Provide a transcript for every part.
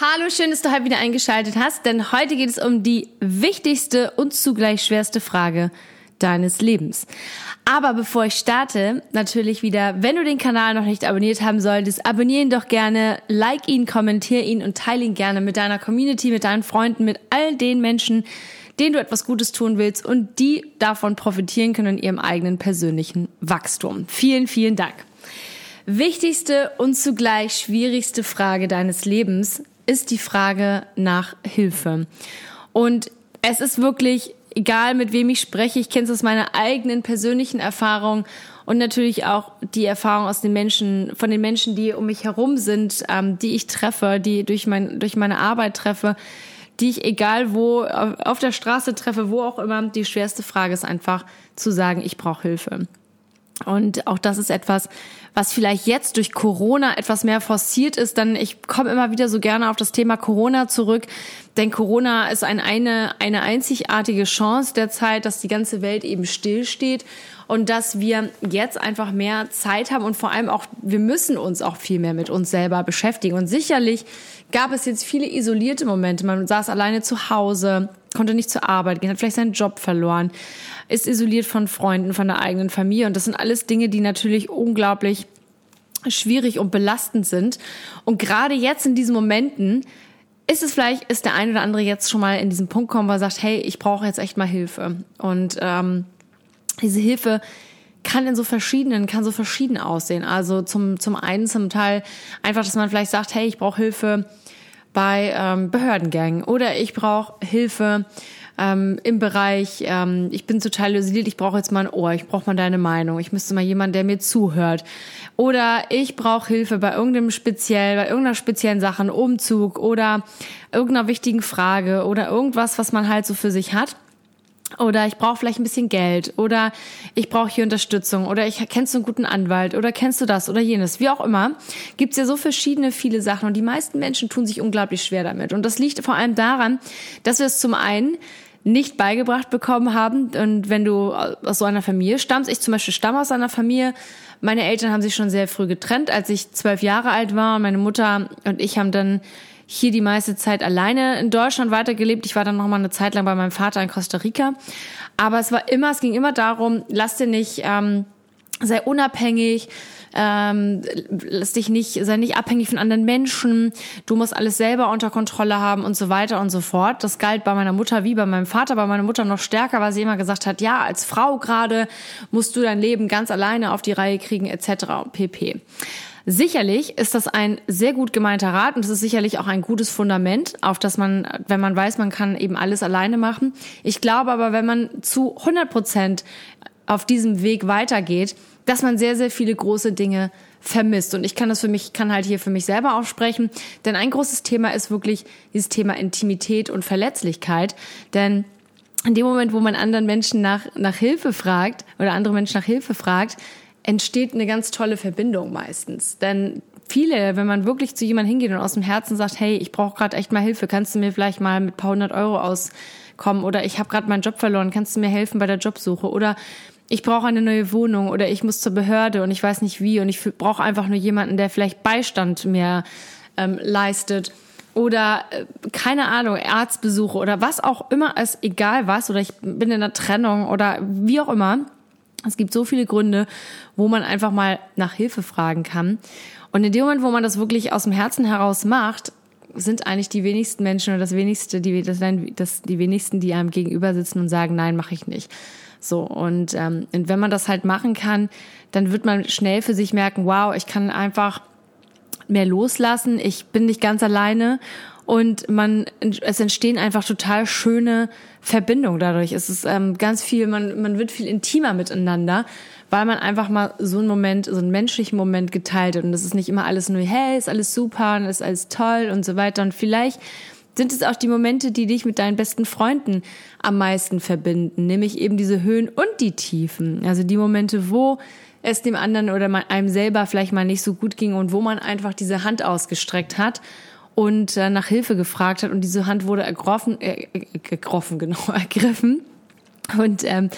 Hallo, schön, dass du heute wieder eingeschaltet hast, denn heute geht es um die wichtigste und zugleich schwerste Frage deines Lebens. Aber bevor ich starte, natürlich wieder, wenn du den Kanal noch nicht abonniert haben solltest, abonniere ihn doch gerne, like ihn, kommentiere ihn und teile ihn gerne mit deiner Community, mit deinen Freunden, mit all den Menschen, denen du etwas Gutes tun willst und die davon profitieren können in ihrem eigenen persönlichen Wachstum. Vielen, vielen Dank. Wichtigste und zugleich schwierigste Frage deines Lebens ist die Frage nach Hilfe. Und es ist wirklich egal mit wem ich spreche, ich kenne es aus meiner eigenen persönlichen Erfahrung und natürlich auch die Erfahrung aus den Menschen, von den Menschen, die um mich herum sind, ähm, die ich treffe, die durch mein, durch meine Arbeit treffe, die ich egal wo auf der Straße treffe, wo auch immer. Die schwerste Frage ist einfach zu sagen, ich brauche Hilfe. Und auch das ist etwas, was vielleicht jetzt durch Corona etwas mehr forciert ist, dann ich komme immer wieder so gerne auf das Thema Corona zurück, denn Corona ist ein, eine, eine einzigartige Chance der Zeit, dass die ganze Welt eben stillsteht und dass wir jetzt einfach mehr Zeit haben und vor allem auch, wir müssen uns auch viel mehr mit uns selber beschäftigen. Und sicherlich gab es jetzt viele isolierte Momente. Man saß alleine zu Hause, konnte nicht zur Arbeit gehen, hat vielleicht seinen Job verloren, ist isoliert von Freunden, von der eigenen Familie. Und das sind alles Dinge, die natürlich unglaublich schwierig und belastend sind. Und gerade jetzt in diesen Momenten ist es vielleicht, ist der ein oder andere jetzt schon mal in diesen Punkt kommen, wo er sagt, hey, ich brauche jetzt echt mal Hilfe. Und ähm, diese Hilfe kann in so verschiedenen, kann so verschieden aussehen. Also zum, zum einen zum Teil einfach, dass man vielleicht sagt, hey, ich brauche Hilfe bei ähm, Behördengängen oder ich brauche Hilfe ähm, im Bereich, ähm, ich bin total isoliert, ich brauche jetzt mal ein Ohr, ich brauche mal deine Meinung, ich müsste mal jemanden, der mir zuhört. Oder ich brauche Hilfe bei irgendeinem speziell, bei irgendeiner speziellen Sache, Umzug oder irgendeiner wichtigen Frage oder irgendwas, was man halt so für sich hat oder ich brauche vielleicht ein bisschen Geld oder ich brauche hier Unterstützung oder ich kennst du einen guten Anwalt oder kennst du das oder jenes, wie auch immer, gibt's ja so verschiedene viele Sachen und die meisten Menschen tun sich unglaublich schwer damit. Und das liegt vor allem daran, dass wir es zum einen nicht beigebracht bekommen haben und wenn du aus so einer Familie stammst, ich zum Beispiel stamme aus einer Familie, meine Eltern haben sich schon sehr früh getrennt, als ich zwölf Jahre alt war meine Mutter und ich haben dann hier die meiste Zeit alleine in Deutschland weitergelebt. Ich war dann noch mal eine Zeit lang bei meinem Vater in Costa Rica. Aber es war immer, es ging immer darum, lass dir nicht, ähm, sei unabhängig, ähm, lass dich nicht, sei nicht abhängig von anderen Menschen, du musst alles selber unter Kontrolle haben und so weiter und so fort. Das galt bei meiner Mutter wie bei meinem Vater, bei meiner Mutter noch stärker, weil sie immer gesagt hat, ja, als Frau gerade musst du dein Leben ganz alleine auf die Reihe kriegen, etc. pp. Sicherlich ist das ein sehr gut gemeinter Rat und es ist sicherlich auch ein gutes Fundament, auf das man, wenn man weiß, man kann eben alles alleine machen. Ich glaube aber, wenn man zu 100 Prozent auf diesem Weg weitergeht, dass man sehr, sehr viele große Dinge vermisst. Und ich kann das für mich, kann halt hier für mich selber aussprechen, denn ein großes Thema ist wirklich dieses Thema Intimität und Verletzlichkeit, denn in dem Moment, wo man anderen Menschen nach, nach Hilfe fragt oder andere Menschen nach Hilfe fragt, entsteht eine ganz tolle Verbindung meistens. Denn viele, wenn man wirklich zu jemandem hingeht und aus dem Herzen sagt, hey, ich brauche gerade echt mal Hilfe, kannst du mir vielleicht mal mit paar hundert Euro auskommen oder ich habe gerade meinen Job verloren, kannst du mir helfen bei der Jobsuche oder ich brauche eine neue Wohnung oder ich muss zur Behörde und ich weiß nicht wie und ich brauche einfach nur jemanden, der vielleicht Beistand mir ähm, leistet oder äh, keine Ahnung, Arztbesuche oder was auch immer es egal was oder ich bin in einer Trennung oder wie auch immer es gibt so viele Gründe, wo man einfach mal nach Hilfe fragen kann. Und in dem Moment, wo man das wirklich aus dem Herzen heraus macht, sind eigentlich die wenigsten Menschen oder das wenigste, die, das, das, die wenigsten, die einem gegenüber sitzen und sagen, nein, mache ich nicht. So, und, ähm, und wenn man das halt machen kann, dann wird man schnell für sich merken, wow, ich kann einfach mehr loslassen, ich bin nicht ganz alleine und man es entstehen einfach total schöne Verbindungen dadurch. Es ist ähm, ganz viel, man man wird viel intimer miteinander, weil man einfach mal so einen Moment, so einen menschlichen Moment geteilt hat. Und das ist nicht immer alles nur, hey, ist alles super und ist alles toll und so weiter. Und vielleicht sind es auch die Momente, die dich mit deinen besten Freunden am meisten verbinden, nämlich eben diese Höhen und die Tiefen. Also die Momente, wo es dem anderen oder einem selber vielleicht mal nicht so gut ging und wo man einfach diese Hand ausgestreckt hat und äh, nach Hilfe gefragt hat und diese Hand wurde ergriffen, äh, ergriffen, genau, ergriffen. Und, ähm,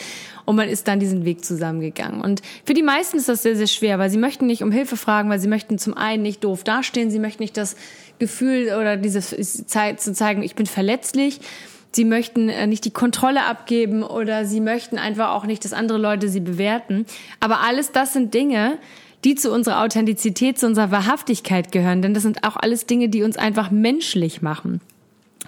und man ist dann diesen Weg zusammengegangen. Und für die meisten ist das sehr, sehr schwer, weil sie möchten nicht um Hilfe fragen, weil sie möchten zum einen nicht doof dastehen, sie möchten nicht das Gefühl oder diese Zeit zu zeigen, ich bin verletzlich. Sie möchten äh, nicht die Kontrolle abgeben oder sie möchten einfach auch nicht, dass andere Leute sie bewerten. Aber alles das sind Dinge, die zu unserer Authentizität, zu unserer Wahrhaftigkeit gehören. Denn das sind auch alles Dinge, die uns einfach menschlich machen.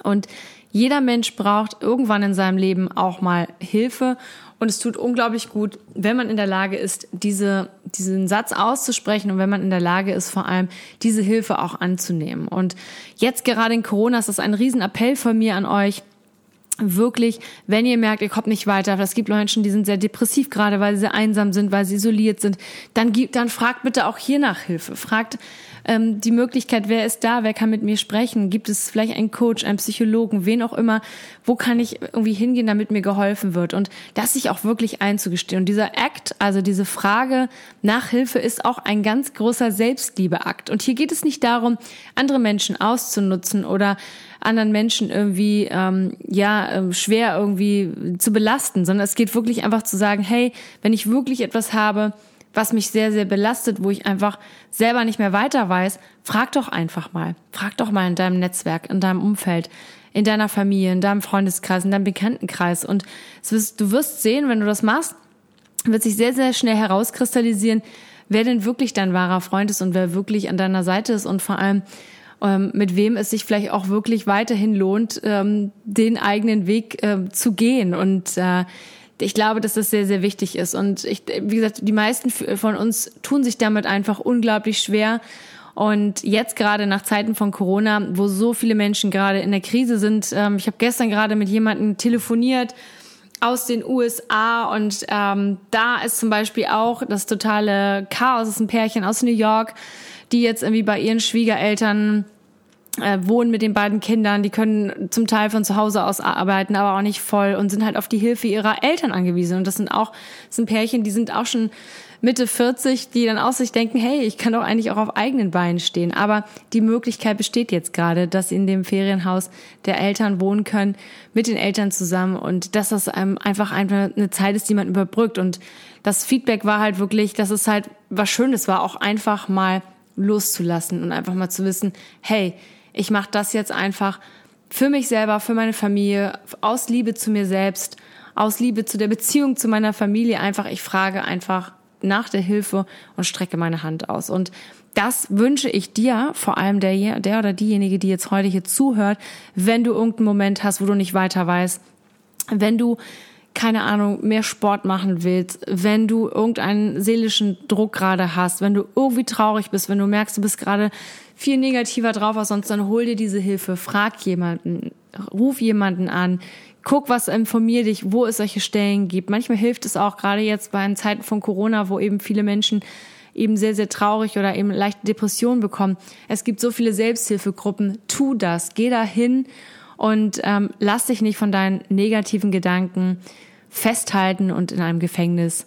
Und jeder Mensch braucht irgendwann in seinem Leben auch mal Hilfe. Und es tut unglaublich gut, wenn man in der Lage ist, diese, diesen Satz auszusprechen und wenn man in der Lage ist, vor allem diese Hilfe auch anzunehmen. Und jetzt gerade in Corona ist das ein Riesenappell von mir an euch wirklich, wenn ihr merkt, ihr kommt nicht weiter, es gibt Menschen, die sind sehr depressiv gerade, weil sie sehr einsam sind, weil sie isoliert sind, dann gibt, dann fragt bitte auch hier nach Hilfe. Fragt ähm, die Möglichkeit, wer ist da, wer kann mit mir sprechen? Gibt es vielleicht einen Coach, einen Psychologen, wen auch immer? Wo kann ich irgendwie hingehen, damit mir geholfen wird? Und das sich auch wirklich einzugestehen. Und dieser Act, also diese Frage nach Hilfe, ist auch ein ganz großer Selbstliebeakt. Und hier geht es nicht darum, andere Menschen auszunutzen oder anderen Menschen irgendwie ähm, ja ähm, schwer irgendwie zu belasten, sondern es geht wirklich einfach zu sagen, hey, wenn ich wirklich etwas habe, was mich sehr, sehr belastet, wo ich einfach selber nicht mehr weiter weiß, frag doch einfach mal. Frag doch mal in deinem Netzwerk, in deinem Umfeld, in deiner Familie, in deinem Freundeskreis, in deinem Bekanntenkreis. Und wirst, du wirst sehen, wenn du das machst, wird sich sehr, sehr schnell herauskristallisieren, wer denn wirklich dein wahrer Freund ist und wer wirklich an deiner Seite ist und vor allem, ähm, mit wem es sich vielleicht auch wirklich weiterhin lohnt, ähm, den eigenen Weg äh, zu gehen. Und äh, ich glaube, dass das sehr, sehr wichtig ist. Und ich, wie gesagt, die meisten von uns tun sich damit einfach unglaublich schwer. Und jetzt gerade nach Zeiten von Corona, wo so viele Menschen gerade in der Krise sind, ähm, ich habe gestern gerade mit jemandem telefoniert aus den USA und ähm, da ist zum Beispiel auch das totale Chaos. Es ist ein Pärchen aus New York, die jetzt irgendwie bei ihren Schwiegereltern äh, wohnen mit den beiden Kindern, die können zum Teil von zu Hause aus arbeiten, aber auch nicht voll und sind halt auf die Hilfe ihrer Eltern angewiesen. Und das sind auch, das sind Pärchen, die sind auch schon Mitte 40, die dann aus sich denken, hey, ich kann doch eigentlich auch auf eigenen Beinen stehen. Aber die Möglichkeit besteht jetzt gerade, dass sie in dem Ferienhaus der Eltern wohnen können, mit den Eltern zusammen und dass das einfach einfach eine Zeit ist, die man überbrückt. Und das Feedback war halt wirklich, dass es halt was Schönes war, auch einfach mal loszulassen und einfach mal zu wissen, hey, ich mache das jetzt einfach für mich selber, für meine Familie, aus Liebe zu mir selbst, aus Liebe zu der Beziehung zu meiner Familie einfach. Ich frage einfach nach der Hilfe und strecke meine Hand aus. Und das wünsche ich dir, vor allem der, der oder diejenige, die jetzt heute hier zuhört, wenn du irgendeinen Moment hast, wo du nicht weiter weißt, wenn du keine Ahnung, mehr Sport machen willst, wenn du irgendeinen seelischen Druck gerade hast, wenn du irgendwie traurig bist, wenn du merkst, du bist gerade viel negativer drauf als sonst, dann hol dir diese Hilfe, frag jemanden, ruf jemanden an, guck, was informier dich, wo es solche Stellen gibt. Manchmal hilft es auch gerade jetzt bei Zeiten von Corona, wo eben viele Menschen eben sehr, sehr traurig oder eben leichte Depressionen bekommen. Es gibt so viele Selbsthilfegruppen. Tu das. Geh da hin und ähm, lass dich nicht von deinen negativen Gedanken festhalten und in einem Gefängnis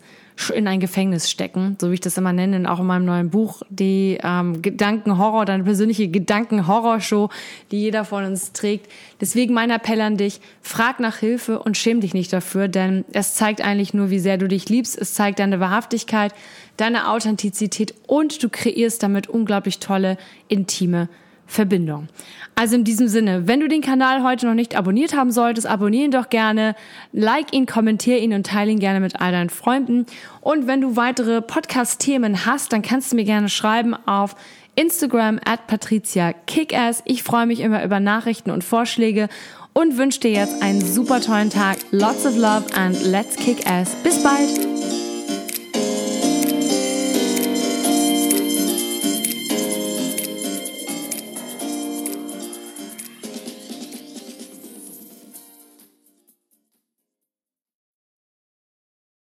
in ein Gefängnis stecken, so wie ich das immer nenne, auch in meinem neuen Buch, die ähm, Gedankenhorror, deine persönliche Gedankenhorrorshow, die jeder von uns trägt. Deswegen mein Appell an dich, frag nach Hilfe und schäm dich nicht dafür, denn es zeigt eigentlich nur, wie sehr du dich liebst. Es zeigt deine Wahrhaftigkeit, deine Authentizität und du kreierst damit unglaublich tolle, intime Verbindung. Also in diesem Sinne, wenn du den Kanal heute noch nicht abonniert haben solltest, abonniere ihn doch gerne, like ihn, kommentiere ihn und teile ihn gerne mit all deinen Freunden. Und wenn du weitere Podcast-Themen hast, dann kannst du mir gerne schreiben auf Instagram at Patricia Kickass. Ich freue mich immer über Nachrichten und Vorschläge und wünsche dir jetzt einen super tollen Tag. Lots of love and let's kick ass. Bis bald!